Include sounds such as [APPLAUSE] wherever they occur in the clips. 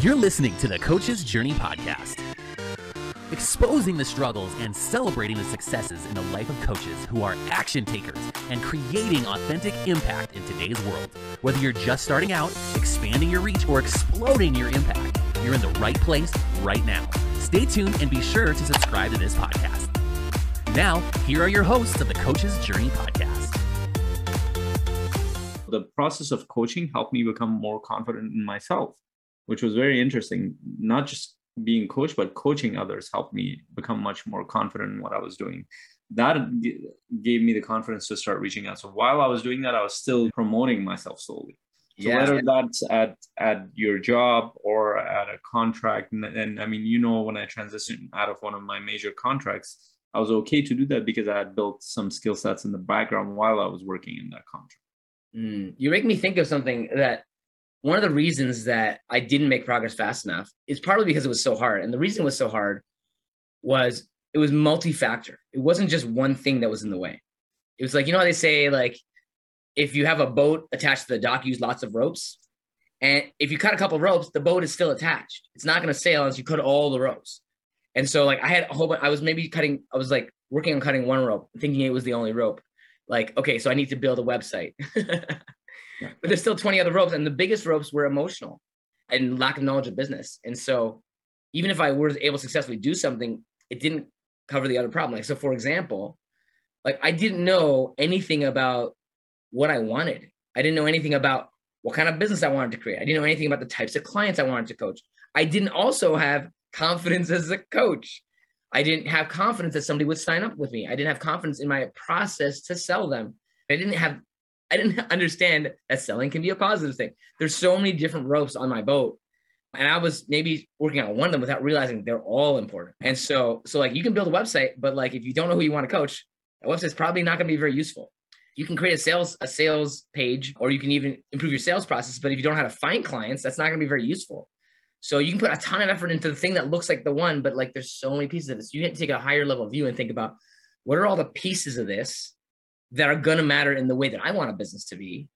You're listening to the Coach's Journey Podcast, exposing the struggles and celebrating the successes in the life of coaches who are action takers and creating authentic impact in today's world. Whether you're just starting out, expanding your reach, or exploding your impact, you're in the right place right now. Stay tuned and be sure to subscribe to this podcast. Now, here are your hosts of the Coach's Journey Podcast. The process of coaching helped me become more confident in myself which was very interesting. Not just being coached, but coaching others helped me become much more confident in what I was doing. That gave me the confidence to start reaching out. So while I was doing that, I was still promoting myself slowly. So yeah. whether that's at at your job or at a contract, and, and I mean, you know, when I transitioned out of one of my major contracts, I was okay to do that because I had built some skill sets in the background while I was working in that contract. Mm. You make me think of something that one of the reasons that I didn't make progress fast enough is partly because it was so hard. And the reason it was so hard was it was multi-factor. It wasn't just one thing that was in the way. It was like, you know how they say, like, if you have a boat attached to the dock, use lots of ropes. And if you cut a couple ropes, the boat is still attached. It's not going to sail unless you cut all the ropes. And so, like, I had a whole bunch, I was maybe cutting, I was like working on cutting one rope, thinking it was the only rope. Like, okay, so I need to build a website. [LAUGHS] But there's still 20 other ropes. And the biggest ropes were emotional and lack of knowledge of business. And so even if I was able to successfully do something, it didn't cover the other problem. Like, so for example, like I didn't know anything about what I wanted. I didn't know anything about what kind of business I wanted to create. I didn't know anything about the types of clients I wanted to coach. I didn't also have confidence as a coach. I didn't have confidence that somebody would sign up with me. I didn't have confidence in my process to sell them. I didn't have I didn't [LAUGHS] understand that selling can be a positive thing. There's so many different ropes on my boat. And I was maybe working on one of them without realizing they're all important. And so, so like you can build a website, but like if you don't know who you want to coach, that website's probably not going to be very useful. You can create a sales a sales page, or you can even improve your sales process. But if you don't know how to find clients, that's not going to be very useful. So you can put a ton of effort into the thing that looks like the one, but like there's so many pieces of this. You have to take a higher level view and think about what are all the pieces of this that are going to matter in the way that I want a business to be.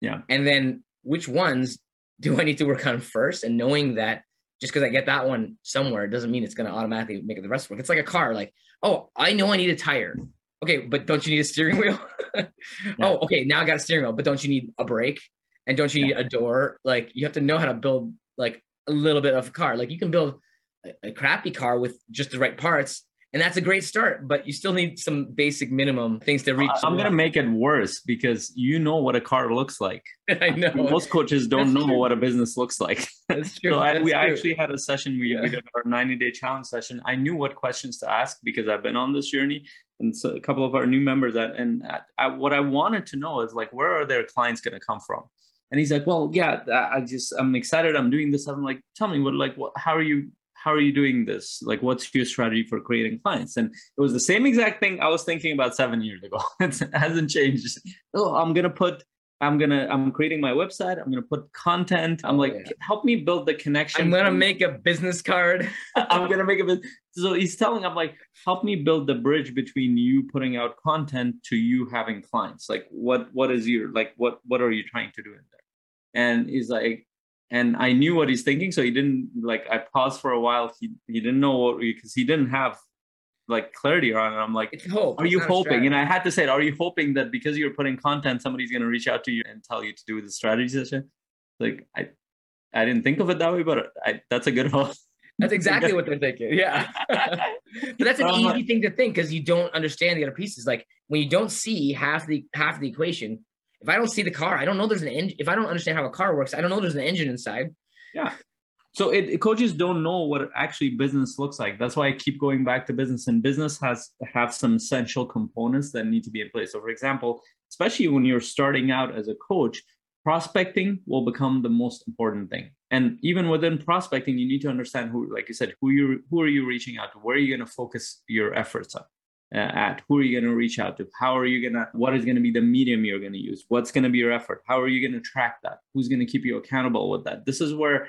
Yeah. And then which ones do I need to work on first? And knowing that just because I get that one somewhere doesn't mean it's going to automatically make the rest work. It's like a car. Like, oh, I know I need a tire. Okay, but don't you need a steering wheel? [LAUGHS] yeah. Oh, okay, now I got a steering wheel, but don't you need a brake? And don't you need yeah. a door? Like, you have to know how to build like a little bit of a car. Like, you can build a, a crappy car with just the right parts and that's a great start but you still need some basic minimum things to reach. I'm going to make it worse because you know what a car looks like. [LAUGHS] I know. Most coaches don't that's know true. what a business looks like. That's [LAUGHS] true. So I, we true. actually had a session we, yeah. we, did our 90 day challenge session. I knew what questions to ask because i've been on this journey and so a couple of our new members that and I, what i wanted to know is like where are their clients going to come from? And he's like well yeah i just i'm excited i'm doing this. I'm like tell me what like what how are you how are you doing this? Like, what's your strategy for creating clients? And it was the same exact thing I was thinking about seven years ago. [LAUGHS] it hasn't changed. Oh, I'm gonna put I'm gonna I'm creating my website. I'm gonna put content. I'm oh, like, yeah. help me build the connection. I'm gonna make a business card. [LAUGHS] I'm gonna make a business. so he's telling I'm like, help me build the bridge between you putting out content to you having clients. Like what what is your like what what are you trying to do in there? And he's like, and I knew what he's thinking. So he didn't like. I paused for a while. He he didn't know what because he didn't have like clarity around it. I'm like, hope. are you hoping? And I had to say it. Are you hoping that because you're putting content, somebody's going to reach out to you and tell you to do the strategy session? Like I, I didn't think of it that way, but I, that's a good hope. That's exactly what they're thinking. Yeah. [LAUGHS] but that's an easy thing to think because you don't understand the other pieces. Like when you don't see half the half the equation, if I don't see the car, I don't know there's an engine. If I don't understand how a car works, I don't know there's an engine inside. Yeah. So it, coaches don't know what actually business looks like. That's why I keep going back to business. And business has have some essential components that need to be in place. So, for example, especially when you're starting out as a coach, prospecting will become the most important thing. And even within prospecting, you need to understand who, like you said, who you who are you reaching out to? Where are you going to focus your efforts on? Uh, at? Who are you going to reach out to? How are you going to, what is going to be the medium you're going to use? What's going to be your effort? How are you going to track that? Who's going to keep you accountable with that? This is where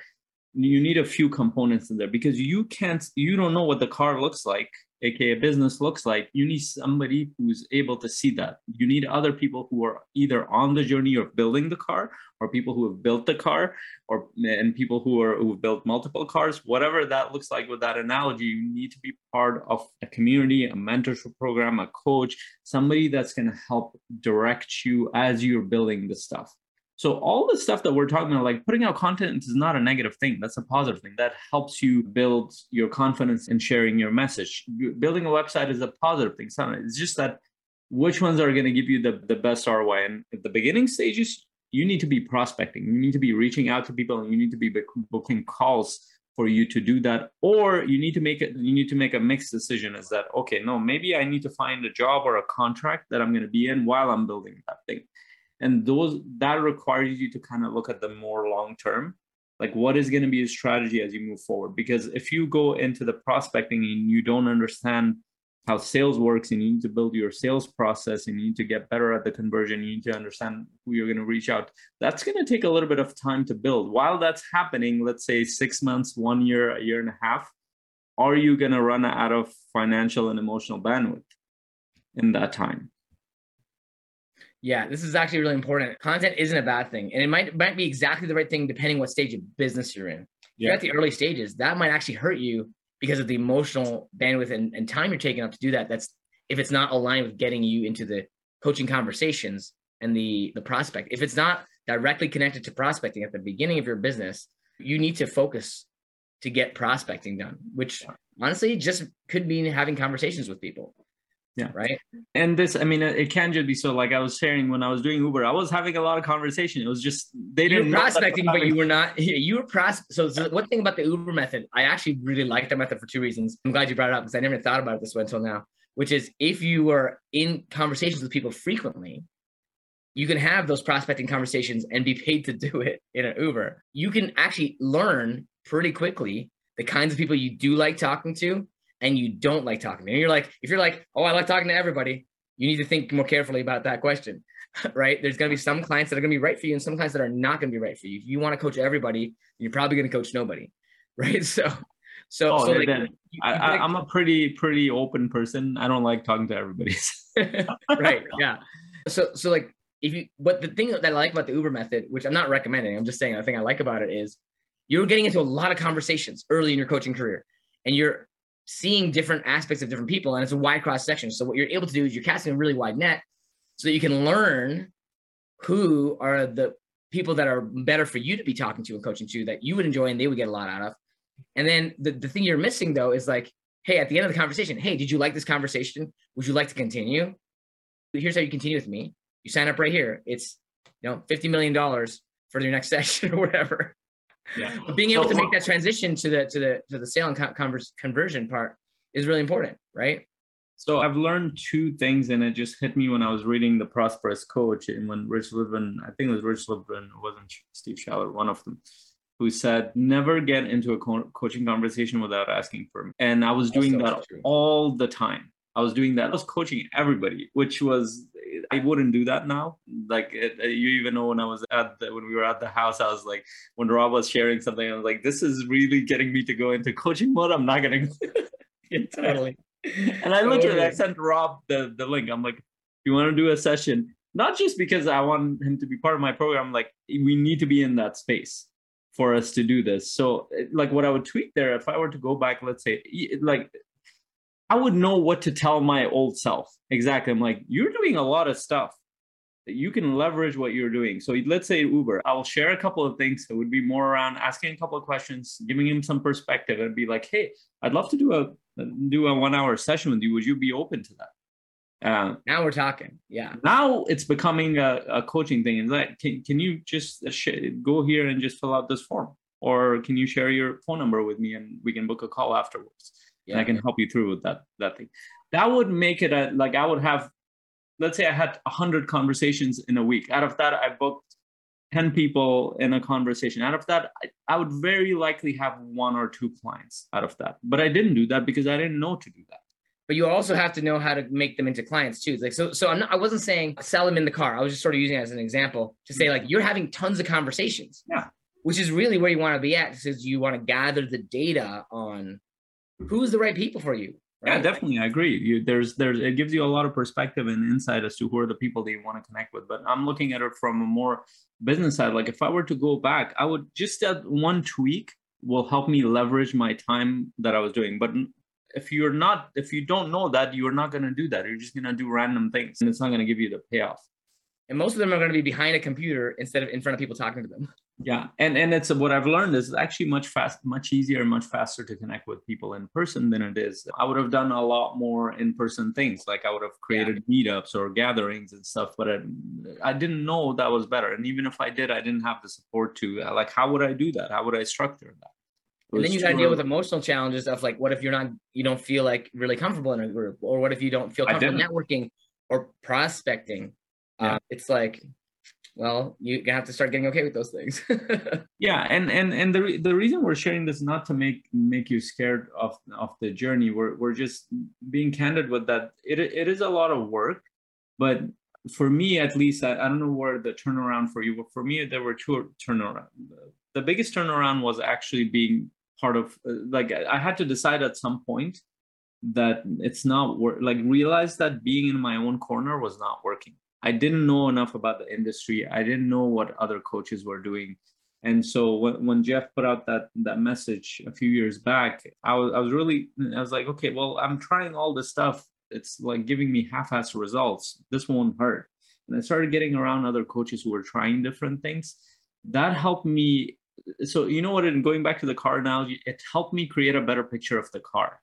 you need a few components in there because you can't, you don't know what the car looks like aka business looks like you need somebody who's able to see that. You need other people who are either on the journey of building the car or people who have built the car or and people who are who've built multiple cars. Whatever that looks like with that analogy you need to be part of a community a mentorship program a coach somebody that's going to help direct you as you're building the stuff so all the stuff that we're talking about, like putting out content is not a negative thing. That's a positive thing. That helps you build your confidence in sharing your message. Building a website is a positive thing. It's just that which ones are going to give you the, the best ROI. And at the beginning stages, you need to be prospecting. You need to be reaching out to people and you need to be booking calls for you to do that. Or you need to make it, you need to make a mixed decision is that, okay, no, maybe I need to find a job or a contract that I'm going to be in while I'm building that thing and those that requires you to kind of look at the more long term. Like what is going to be your strategy as you move forward? Because if you go into the prospecting and you don't understand how sales works and you need to build your sales process and you need to get better at the conversion you need to understand who you're going to reach out that's going to take a little bit of time to build. While that's happening let's say six months one year a year and a half are you going to run out of financial and emotional bandwidth in that time yeah, this is actually really important. Content isn't a bad thing, and it might might be exactly the right thing depending what stage of business you're in. Yeah. You're at the early stages. That might actually hurt you because of the emotional bandwidth and, and time you're taking up to do that. That's if it's not aligned with getting you into the coaching conversations and the the prospect. If it's not directly connected to prospecting at the beginning of your business, you need to focus to get prospecting done, which honestly just could mean having conversations with people yeah. right? And this i mean it can just be so like i was sharing when i was doing uber i was having a lot of conversation. It was just they didn't prospecting but you were not you were pros so, so one thing about the uber method i actually really like that method for two reasons. I'm glad you brought it up because i never thought about it this way until now which is if you were in conversations with people frequently you can have those prospecting conversations and be paid to do it in an uber. You can actually learn pretty quickly the kinds of people you do like talking to and you don't like talking to and you're like, if you're like, oh, I like talking to everybody, you need to think more carefully about that question, [LAUGHS] right? There's going to be some clients that are going to be right for you and some clients that are not going to be right for you. If you want to coach everybody, you're probably going to coach nobody, [LAUGHS] right? So, so, oh, so like, then, you, I, am a pretty, pretty open person. I don't like talking to everybody. [LAUGHS] right. Yeah. So, so like if you, but the thing that I like about the Uber method, which I'm not recommending, I'm just saying the thing I like about it is you're getting into a lot of conversations early in your coaching career and you're seeing different aspects of different people and it's a wide cross section. So what you're able to do is you're casting a really wide net so that you can learn who are the people that are better for you to be talking to and coaching to that you would enjoy and they would get a lot out of. And then the, the thing you're missing though is like, hey, at the end of the conversation, hey, did you like this conversation? Would you like to continue? Here's how you continue with me. You sign up right here. It's you know, $50 million for your next [LAUGHS] session or whatever yeah. But being able so, to make that transition to the to the to the sale and converse, conversion part is really important, right? So I've learned two things, and it just hit me when I was reading the Prosperous Coach, and when Rich Litvin, I think it was Rich Litvin, wasn't Steve Chandler, one of them, who said, "Never get into a co- coaching conversation without asking for me." And I was doing that true. all the time. I was doing that. I was coaching everybody, which was I wouldn't do that now. Like it, uh, you even know when I was at the, when we were at the house, I was like when Rob was sharing something, I was like, this is really getting me to go into coaching mode. I'm not gonna [LAUGHS] totally. And I literally I sent Rob the the link. I'm like, you want to do a session? Not just because I want him to be part of my program. Like we need to be in that space for us to do this. So like what I would tweak there, if I were to go back, let's say like I would know what to tell my old self. Exactly. I'm like, you're doing a lot of stuff. You can leverage what you're doing. So let's say Uber, I'll share a couple of things. It would be more around asking a couple of questions, giving him some perspective, and be like, hey, I'd love to do a do a one hour session with you. Would you be open to that? Uh, now we're talking. Yeah. Now it's becoming a, a coaching thing. Is that can, can you just sh- go here and just fill out this form? Or can you share your phone number with me and we can book a call afterwards? Yeah. and I can help you through with that that thing. That would make it a like I would have, let's say I had hundred conversations in a week. Out of that, I booked ten people in a conversation. Out of that, I, I would very likely have one or two clients out of that. But I didn't do that because I didn't know to do that but you also have to know how to make them into clients too. like so, so I'm not, I wasn't saying sell them in the car. I was just sort of using it as an example to say like you're having tons of conversations. Yeah. Which is really where you want to be at because you want to gather the data on who's the right people for you Right? Yeah, definitely. I agree. You, there's, there's, it gives you a lot of perspective and insight as to who are the people that you want to connect with. But I'm looking at it from a more business side. Like if I were to go back, I would just that one tweak will help me leverage my time that I was doing. But if you're not, if you don't know that, you're not going to do that. You're just going to do random things, and it's not going to give you the payoff. And most of them are going to be behind a computer instead of in front of people talking to them yeah and and it's what i've learned is actually much fast much easier and much faster to connect with people in person than it is. I would have done a lot more in person things like i would have created yeah. meetups or gatherings and stuff but I, I didn't know that was better. And even if i did i didn't have the support to uh, like how would i do that? How would i structure that? And then you got to deal with emotional challenges of like what if you're not you don't feel like really comfortable in a group? Or what if you don't feel comfortable networking or prospecting? Yeah. uh, it's like well you have to start getting okay with those things. [LAUGHS] Yeah and and and the, re- the reason we're sharing this not to make make you scared of of the journey we're, we're just being candid with that it, it is a lot of work but for me at least I, I don't know where the turnaround for you but for me there were two turnaround the biggest turnaround was actually being part of uh, like i had to decide at some point that it's not work like realize that being in my own corner was not working I didn't know enough about the industry. I didn't know what other coaches were doing. And so when, when Jeff put out that that message a few years back, I was I was really I was like, okay, well, I'm trying all this stuff. It's like giving me half-assed results. This won't hurt. And I started getting around other coaches who were trying different things. That helped me. So you know what? In going back to the car analogy, it helped me create a better picture of the car.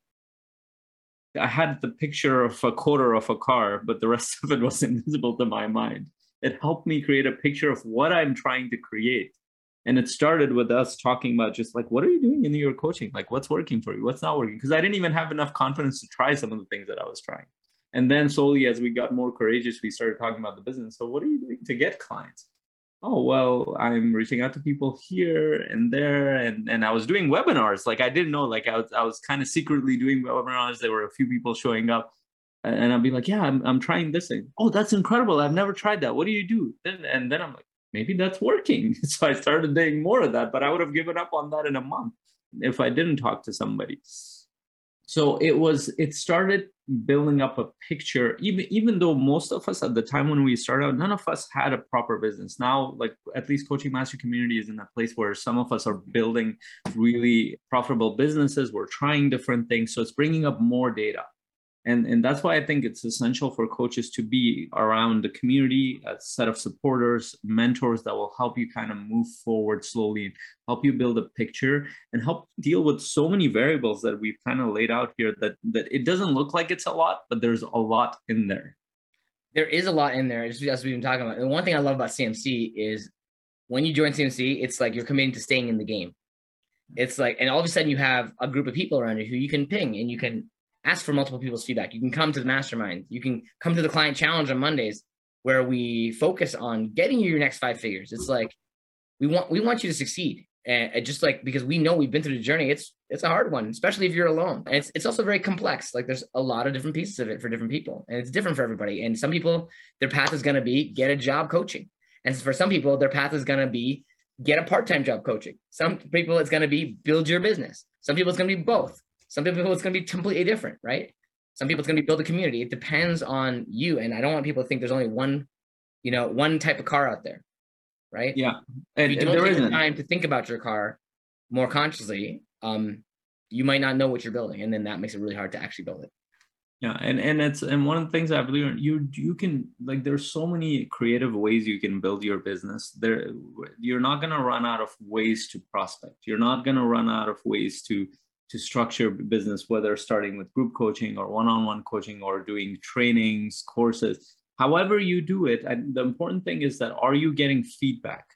I had the picture of a quarter of a car, but the rest [LAUGHS] of it was invisible to my mind. It helped me create a picture of what I'm trying to create. And it started with us talking about just like, what are you doing in your coaching? Like, what's working for you? What's not working? Because I didn't even have enough confidence to try some of the things that I was trying. And then slowly, as we got more courageous, we started talking about the business. So, what are you doing to get clients? Oh well i'm reaching out to people here and there and and i was doing webinars. Like i didn't know like i was i was kind of secretly doing webinars. There were a few people showing up and i'd be like yeah i'm, I'm trying this thing. Oh that's incredible. I've never tried that. What do you do? Then and then i'm like maybe that's working. [LAUGHS] So i started doing more of that but i would have given up on that in a month if i didn't talk to somebody so it was it started building up a picture. Even even though most of us at the time when we started out none of us had a proper business. Now like at least coaching master community is in a place where some of us are building really profitable businesses. We're trying different things. So it's bringing up more data and and that's why i think it's essential for coaches to be around the community a set of supporters mentors that will help you kind of move forward slowly help you build a picture and help deal with so many variables that we've kind of laid out here that that it doesn't look like it's a lot but there's a lot in there. There is a lot in there as we've been talking about. And one thing i love about cmc is when you join cmc it's like you're committing to staying in the game. It's like and all of a sudden you have a group of people around you who you can ping and you can ask for multiple people's feedback. You can come to the mastermind. You can come to the client challenge on Mondays where we focus on getting you your next five figures. It's like we want we want you to succeed. And just like because we know we've been through the journey, it's it's a hard one, especially if you're alone. And it's it's also very complex. Like there's a lot of different pieces of it for different people, and it's different for everybody. And some people, their path is going to be get a job coaching, and for some people, their path is going to be get a part-time job coaching. Some people, it's going to be build your business. Some people, it's going to be both. Some people it's going to be completely different, right? Some people it's going to be build a community. It depends on you. And I don't want people to think there's only one, you know, one type of car out there, right? Yeah. And, if you don't take the time to think about your car more consciously, um, you might not know what you're building, and then that makes it really hard to actually build it. Yeah, and and it's and one of the things I've learned, you you can like there's so many creative ways you can build your business. There, you're not gonna run out of ways to prospect. You're not gonna run out of ways to to structure business, whether starting with group coaching or one-on-one coaching or doing trainings, courses, however you do it. And the important thing is that are you getting feedback?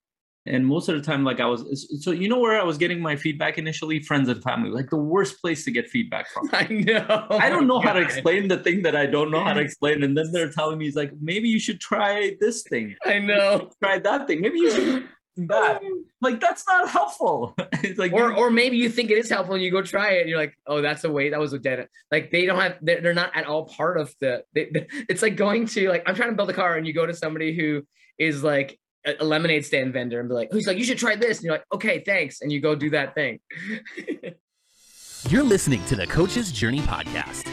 And most of the time, like I was, so you know where I was getting my feedback initially? Friends and family, like the worst place to get feedback from. [LAUGHS] I know. I don't know God. how to [LAUGHS] explain the thing that I don't know how to [LAUGHS] explain. And then they're telling me, it's like, maybe you should try this thing. I know. Try that thing. Maybe you should that. Oh. Like that's not helpful. [LAUGHS] it's like or or maybe you think it is helpful and you go try it and you're like, oh, that's a way that was a dead. Like they don't have they're, they're not at all part of the. They, it's like going to like I'm trying to build a car and you go to somebody who is like a, a lemonade stand vendor and be like, who's like, you should try this and you're like, okay, thanks, and you go do that thing. [LAUGHS] You're listening to the Coach's Journey Podcast.